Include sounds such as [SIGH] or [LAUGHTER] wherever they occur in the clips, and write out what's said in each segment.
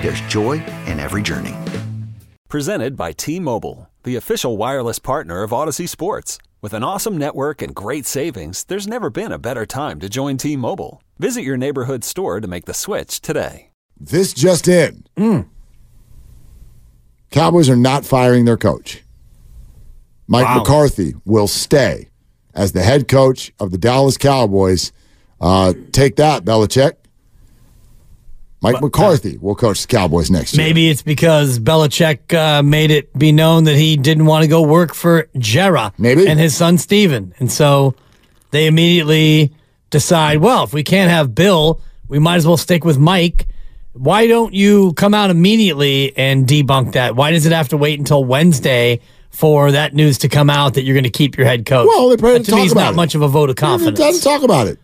there's joy in every journey. Presented by T Mobile, the official wireless partner of Audacy Sports. With an awesome network and great savings, there's never been a better time to join T Mobile. Visit your neighborhood store to make the switch today. This just in. Cowboys are not firing their coach. Mike Wow. McCarthy will stay as the head coach of the Dallas Cowboys. Uh, take that, Belichick. Mike McCarthy will coach the Cowboys next year. Maybe it's because Belichick uh, made it be known that he didn't want to go work for Jerry Maybe. and his son Stephen. And so they immediately decide, well, if we can't have Bill, we might as well stick with Mike. Why don't you come out immediately and debunk that? Why does it have to wait until Wednesday for that news to come out that you're going to keep your head coach? Well, they probably That to me is not it. much of a vote of It confidence. doesn't talk about it.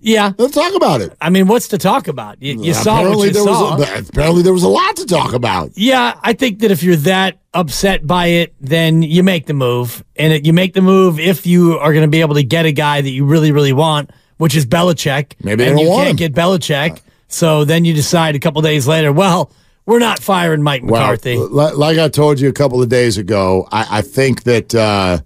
Yeah. Let's talk about it. I mean, what's to talk about? You, you saw what you there saw. was a, apparently there was a lot to talk about. Yeah, I think that if you're that upset by it, then you make the move. And it, you make the move if you are going to be able to get a guy that you really, really want, which is Belichick. Maybe and you can't him. get Belichick. So then you decide a couple days later, well, we're not firing Mike McCarthy. Well, like I told you a couple of days ago, I, I think that uh,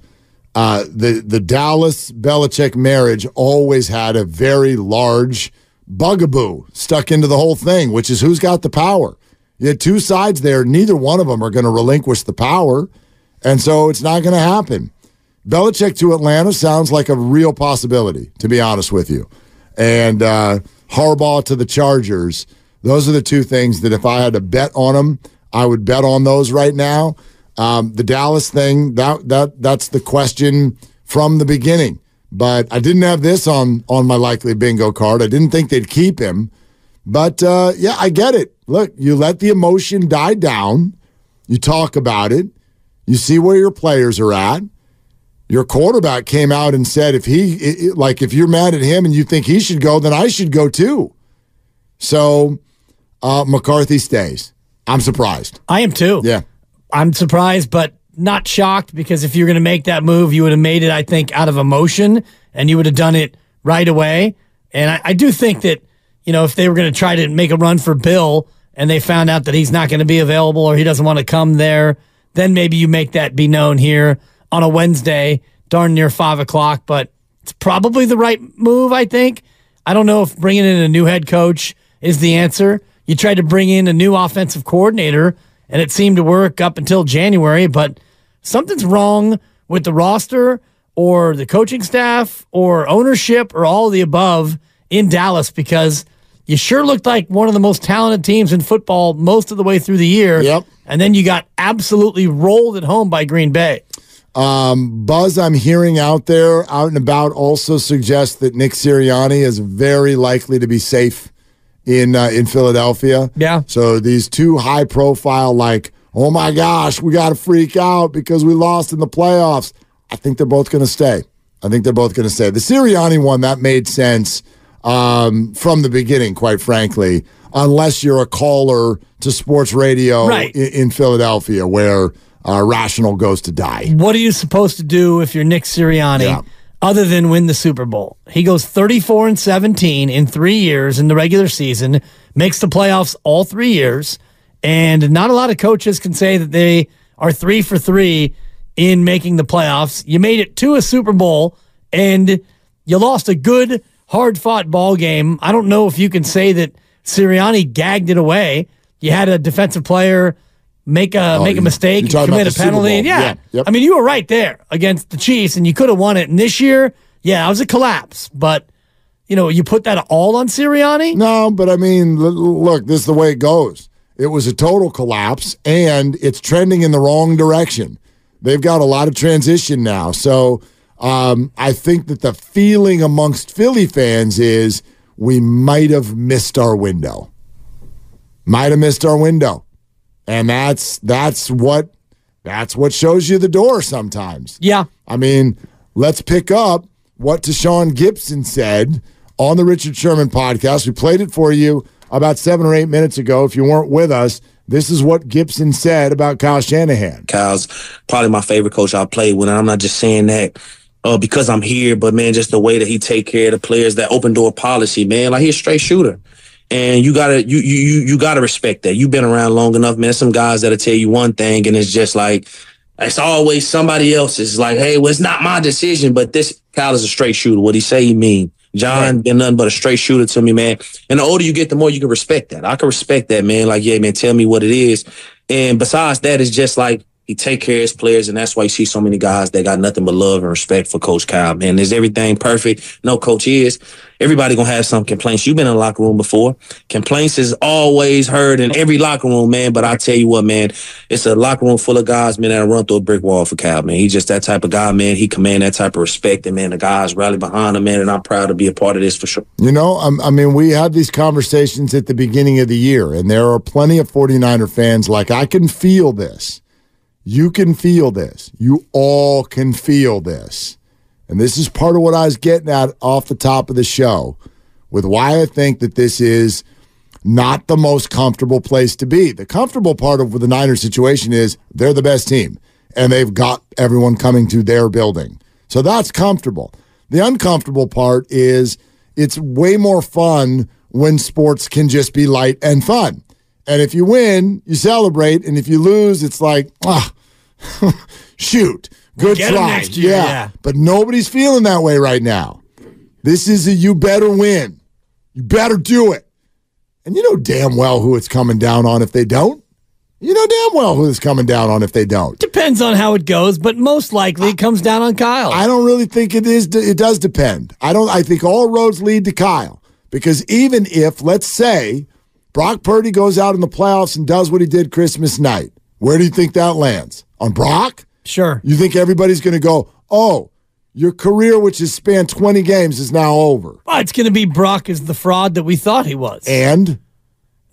uh, the the Dallas Belichick marriage always had a very large bugaboo stuck into the whole thing, which is who's got the power. You had two sides there; neither one of them are going to relinquish the power, and so it's not going to happen. Belichick to Atlanta sounds like a real possibility, to be honest with you, and uh, Harbaugh to the Chargers. Those are the two things that if I had to bet on them, I would bet on those right now. Um, the Dallas thing that that that's the question from the beginning. But I didn't have this on on my likely bingo card. I didn't think they'd keep him. But uh, yeah, I get it. Look, you let the emotion die down. You talk about it. You see where your players are at. Your quarterback came out and said, if he, i- i- like, if you're mad at him and you think he should go, then I should go too. So uh, McCarthy stays. I'm surprised. I am too. Yeah. I'm surprised, but not shocked because if you're going to make that move, you would have made it, I think, out of emotion and you would have done it right away. And I, I do think that, you know, if they were going to try to make a run for Bill and they found out that he's not going to be available or he doesn't want to come there, then maybe you make that be known here on a Wednesday, darn near five o'clock. But it's probably the right move, I think. I don't know if bringing in a new head coach is the answer. You tried to bring in a new offensive coordinator, and it seemed to work up until January, but something's wrong with the roster or the coaching staff or ownership or all of the above in Dallas because you sure looked like one of the most talented teams in football most of the way through the year. Yep. And then you got absolutely rolled at home by Green Bay. Um, Buzz I'm hearing out there, out and about, also suggests that Nick Sirianni is very likely to be safe in uh, in Philadelphia. Yeah. So these two high profile, like, oh my gosh, we got to freak out because we lost in the playoffs. I think they're both going to stay. I think they're both going to stay. The Sirianni one that made sense um, from the beginning, quite frankly, unless you're a caller to sports radio Right. in, in Philadelphia, where uh, Rational goes to die. What are you supposed to do if you're Nick Sirianni Yeah. Other than win the Super Bowl? He goes 34 and 17 in three years in the regular season, makes the playoffs all three years, and not a lot of coaches can say that they are three for three in making the playoffs. You made it to a Super Bowl and you lost a good, hard fought ball game. I don't know if you can say that Sirianni gagged it away. You had a defensive player make a Oh, make a mistake, commit a penalty. Yeah. Yeah, yep. I mean, you were right there against the Chiefs, and you could have won it. And this year, yeah, it was a collapse. But you know, you put that all on Sirianni. No, but I mean, look, this is the way it goes. It was a total collapse, and it's trending in the wrong direction. They've got a lot of transition now. So um, I think that the feeling amongst Philly fans is we might have missed our window. Might have missed our window. And that's that's what that's what shows you the door sometimes. Yeah, I mean, let's pick up what Tashaun Gipson said on the Richard Sherman podcast. We played it for you about seven or eight minutes ago. If you weren't with us, this is what Gibson said about Kyle Shanahan. Kyle's probably my favorite coach I played with, and I'm not just saying that uh, because I'm here, but man, just the way that he take care of the players, that open door policy, man, like he's a straight shooter. And you gotta you you you you gotta respect that. You've been around long enough, man. Some guys that'll tell you one thing, and it's just like it's always somebody else's. Like, hey, well, it's not my decision, but this Kyle is a straight shooter. What he say, he mean. John been nothing but a straight shooter to me, man. And the older you get, the more you can respect that. I can respect that, man. Like, yeah, man, tell me what it is. And besides that, it's just like he take care of his players, and that's why you see so many guys that got nothing but love and respect for Coach Kyle. Man, is everything perfect? No, Coach is. Everybody gonna have some complaints. You've been in a locker room before. Complaints is always heard in every locker room, man. But I tell you what, man, it's a locker room full of guys, man, that run through a brick wall for Kyle, man. He's just that type of guy, man. He command that type of respect, and man, the guys rally behind him, man. And I'm proud to be a part of this for sure. You know, um, I mean, we had these conversations at the beginning of the year, and there are plenty of 49er fans like, I can feel this. You can feel this. You all can feel this. And this is part of what I was getting at off the top of the show with why I think that this is not the most comfortable place to be. The comfortable part of the Niners situation is they're the best team and they've got everyone coming to their building. So that's comfortable. The uncomfortable part is it's way more fun when sports can just be light and fun. And if you win, you celebrate. And if you lose, it's like, ah, [LAUGHS] shoot, good 'em try. year, yeah. But nobody's feeling that way right now. This is a you better win. You better do it. And you know damn well who it's coming down on if they don't. You know damn well who it's coming down on if they don't. depends on how it goes, but most likely it comes down on Kyle. I don't really think it is. It does depend. I don't. I think all roads lead to Kyle because even if, let's say, Brock Purdy goes out in the playoffs and does what he did Christmas night, where do you think that lands? On Brock? sure. You think everybody's going to go, oh, your career, which has spanned 20 games, is now over? Well, it's going to be Brock as the fraud that we thought he was. And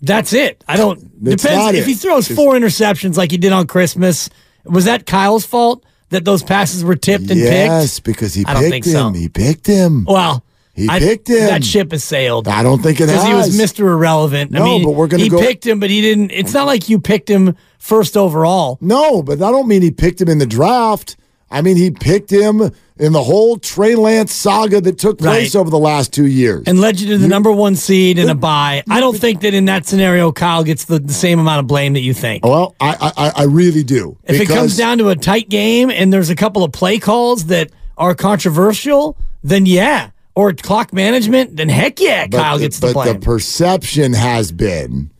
That's it. I don't. That's depends if it. he throws It's- four interceptions like he did on Christmas. Was that Kyle's fault that those passes were tipped and yes, picked? because he I don't picked think so. him. He picked him. Well, He I- picked him. That ship has sailed. I don't think it has. because he was. Mr. Irrelevant. I No, mean, but we're gonna he go- picked him, but he didn't. It's not like you picked him first overall. No, but I don't mean he picked him in the draft. I mean he picked him in the whole Trey Lance saga that took place Right. over the last two years. and led you to the number one seed and a bye. I don't think that in that scenario, Kyle gets the, the same amount of blame that you think. well, I, I I really do. If it comes down to a tight game and there's a couple of play calls that are controversial, then yeah. Or clock management, then heck yeah, but Kyle the- gets the but the perception has been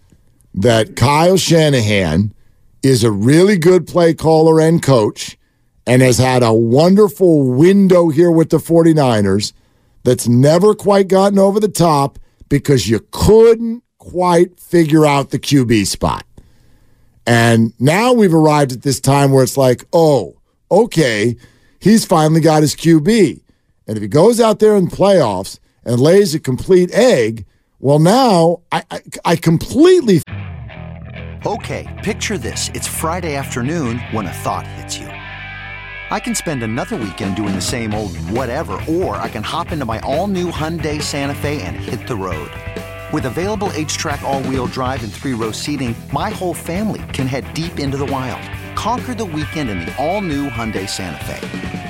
that Kyle Shanahan is a really good play caller and coach and has had a wonderful window here with the 49ers that's never quite gotten over the top because you couldn't quite figure out the QB spot. And now we've arrived at this time where it's like, oh, okay, he's finally got his QB. And if he goes out there in the playoffs and lays a complete egg, well, now I, I, I completely Okay, picture this. It's Friday afternoon when a thought hits you. I can spend another weekend doing the same old whatever, or I can hop into my all new Hyundai Santa Fe and hit the road. With available HTRAC, all wheel drive, and three row seating, my whole family can head deep into the wild. Conquer the weekend in the all new Hyundai Santa Fe.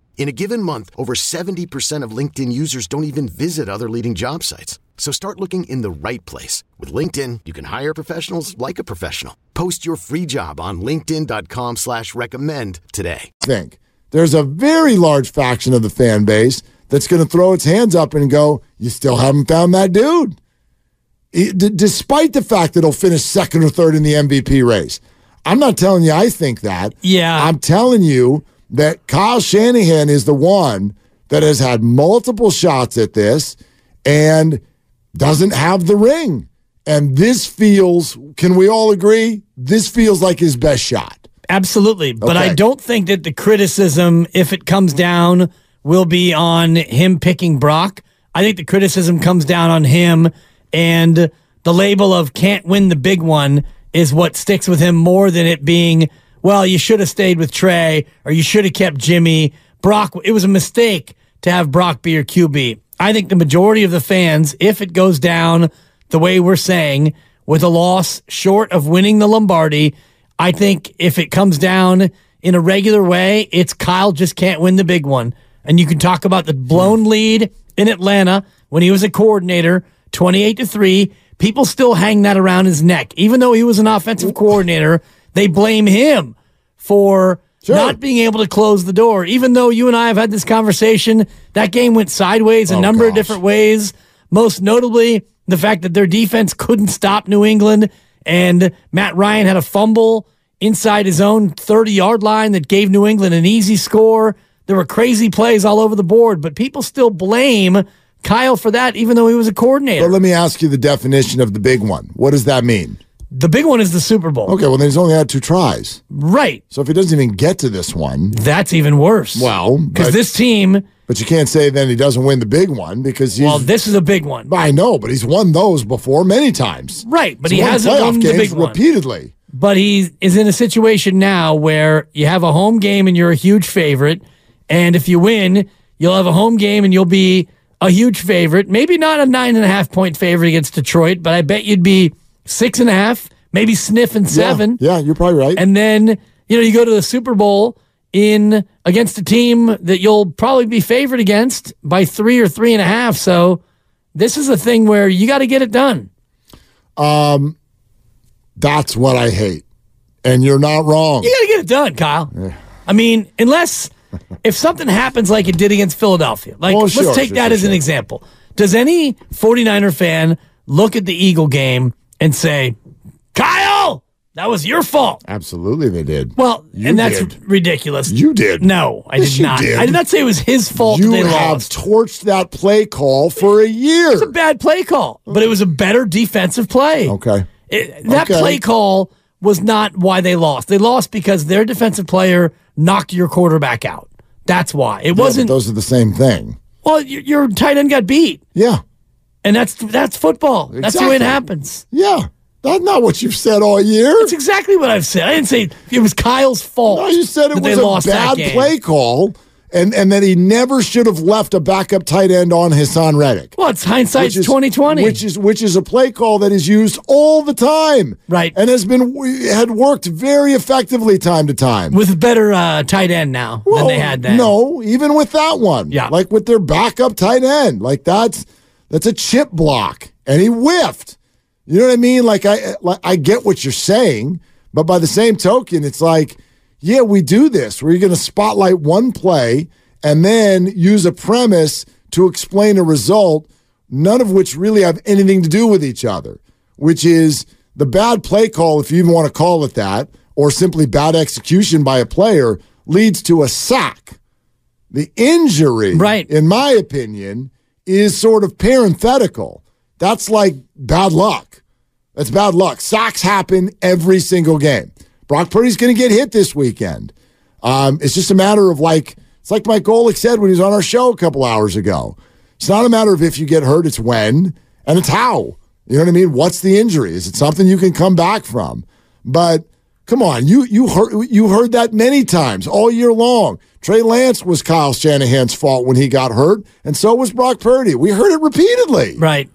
In a given month, over 70% of LinkedIn users don't even visit other leading job sites. So start looking in the right place. With LinkedIn, you can hire professionals like a professional. Post your free job on linkedin.com slash recommend today. think there's a very large faction of the fan base that's going to throw its hands up and go, you still haven't found that dude. It- d- despite the fact that he'll finish second or third in the MVP race. I'm not telling you I think that. Yeah. I'm telling you that Kyle Shanahan is the one that has had multiple shots at this and doesn't have the ring. And this feels, can we all agree? This feels like his best shot. Absolutely. But I don't think that the criticism, if it comes down, will be on him picking Brock. I think the criticism comes down on him, and the label of can't win the big one is what sticks with him more than it being, well, you should have stayed with Trey or you should have kept Jimmy. Brock, it was a mistake to have Brock be your QB. I think the majority of the fans, if it goes down the way we're saying, with a loss short of winning the Lombardi, I think if it comes down in a regular way, it's Kyle just can't win the big one. And you can talk about the blown hmm. lead in Atlanta when he was a coordinator, 28 to 3. People still hang that around his neck. Even though he was an offensive coordinator, they blame him for Sure. not being able to close the door. Even though you and I have had this conversation, that game went sideways a Oh, number of different ways. Most notably, the fact that their defense couldn't stop New England and Matt Ryan had a fumble inside his own 30 yard line that gave New England an easy score. There were crazy plays all over the board, but people still blame Kyle for that, even though he was a coordinator. But let me ask you the definition of the big one. What does that mean? The big one is the Super Bowl. Okay, well, then he's only had two tries. Right. So if he doesn't even get to this one, That's even worse. well, because this team, but you can't say then he doesn't win the big one because he's. well, this is a big one. I know, but he's won those before many times. Right, but He's he won hasn't won the big one. repeatedly. but he is in a situation now where you have a home game and you're a huge favorite. And if you win, you'll have a home game and you'll be a huge favorite. Maybe not a nine and a half point favorite against Detroit, but I bet you'd be six and a half, maybe sniffing seven. Yeah, yeah, you're probably right. And then, you know, you go to the Super Bowl in against a team that you'll probably be favored against by three or three and a half. So this is a thing where you got to get it done. Um, That's what I hate. And you're not wrong. You got to get it done, Kyle. I mean, unless if something happens like it did against Philadelphia, like Well, let's sure, take sure, that sure, as an example. Does any 49er fan look at the Eagle game and say, Kyle, that was your fault? Absolutely, they did. Well, You and that's did. ridiculous. You did. No, I Yes, did not. did. I did not say it was his fault you they have lost. torched that play call for a year. It's a bad play call, but it was a better defensive play. Okay. It- that Okay. play call was not why they lost. They lost because their defensive player knocked your quarterback out. That's why. It Yeah, wasn't. those are the same thing. well, your, your tight end got beat, Yeah. And that's that's football. That's the way it happens. Yeah. That's not what you've said all year. That's exactly what I've said. I didn't say it was Kyle's fault. No, you said it was a bad play call and, and that he never should have left a backup tight end on Haason Reddick. Well, it's is- twenty twenty. Which is which is a play call that is used all the time. Right. And has been had worked very effectively time to time. with a better uh, tight end now than they had then. No, even with that one. Yeah. Like with their backup tight end. Like that's that's a chip block. And he whiffed. You know what I mean? Like I like I get what you're saying, but by the same token, it's like, yeah, we do this where you're gonna spotlight one play and then use a premise to explain a result, none of which really have anything to do with each other, which is the bad play call, if you even want to call it that, or simply bad execution by a player, leads to a sack. The injury, Right. in my opinion, is sort of parenthetical. That's like bad luck. That's bad luck. Sacks happen every single game. Brock Purdy's going to get hit this weekend. Um, it's just a matter of like, it's like Mike Golic said when he was on our show a couple hours ago. It's not a matter of if you get hurt, it's when and it's how. You know what I mean? What's the injury? Is it something you can come back from? But come on, you you heard you heard that many times all year long. Trey Lance was Kyle Shanahan's fault when he got hurt, and so was Brock Purdy. We heard it repeatedly. Right.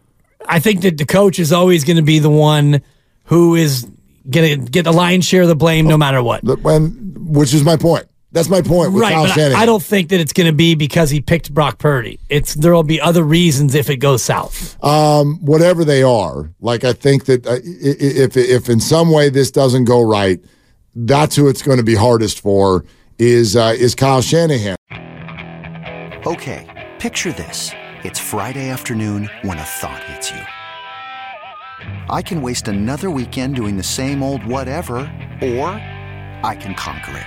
I think that the coach is always going to be the one who is going to get the lion's share of the blame no matter what. When, which is my point. That's my point with right, Kyle but Shanahan. I, I don't think that it's going to be because he picked Brock Purdy. It's there will be other reasons if it goes south. um, whatever they are. Like I think that uh, i- i- if if in some way this doesn't go right, that's who it's going to be hardest for is uh, is Kyle Shanahan. Okay, picture this. It's Friday afternoon when a thought hits you. I can waste another weekend doing the same old whatever, or I can conquer it.